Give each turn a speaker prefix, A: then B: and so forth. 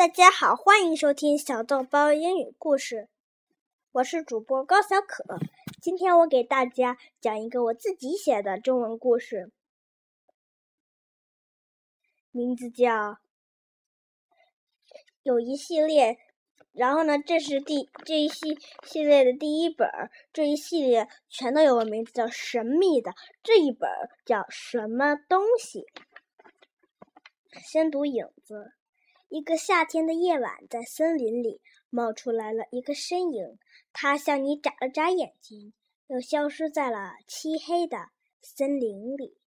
A: 大家好，欢迎收听小豆包英语故事。我是主播高小可，今天我给大家讲一个我自己写的中文故事，名字叫有一系列。然后呢，这是第这一系系列的第一本儿，这一系列全都有个名字叫神秘的。这一本叫什么东西？先读影子。一个夏天的夜晚，在森林里冒出来了一个身影，他向你眨了眨眼睛，又消失在了漆黑的森林里。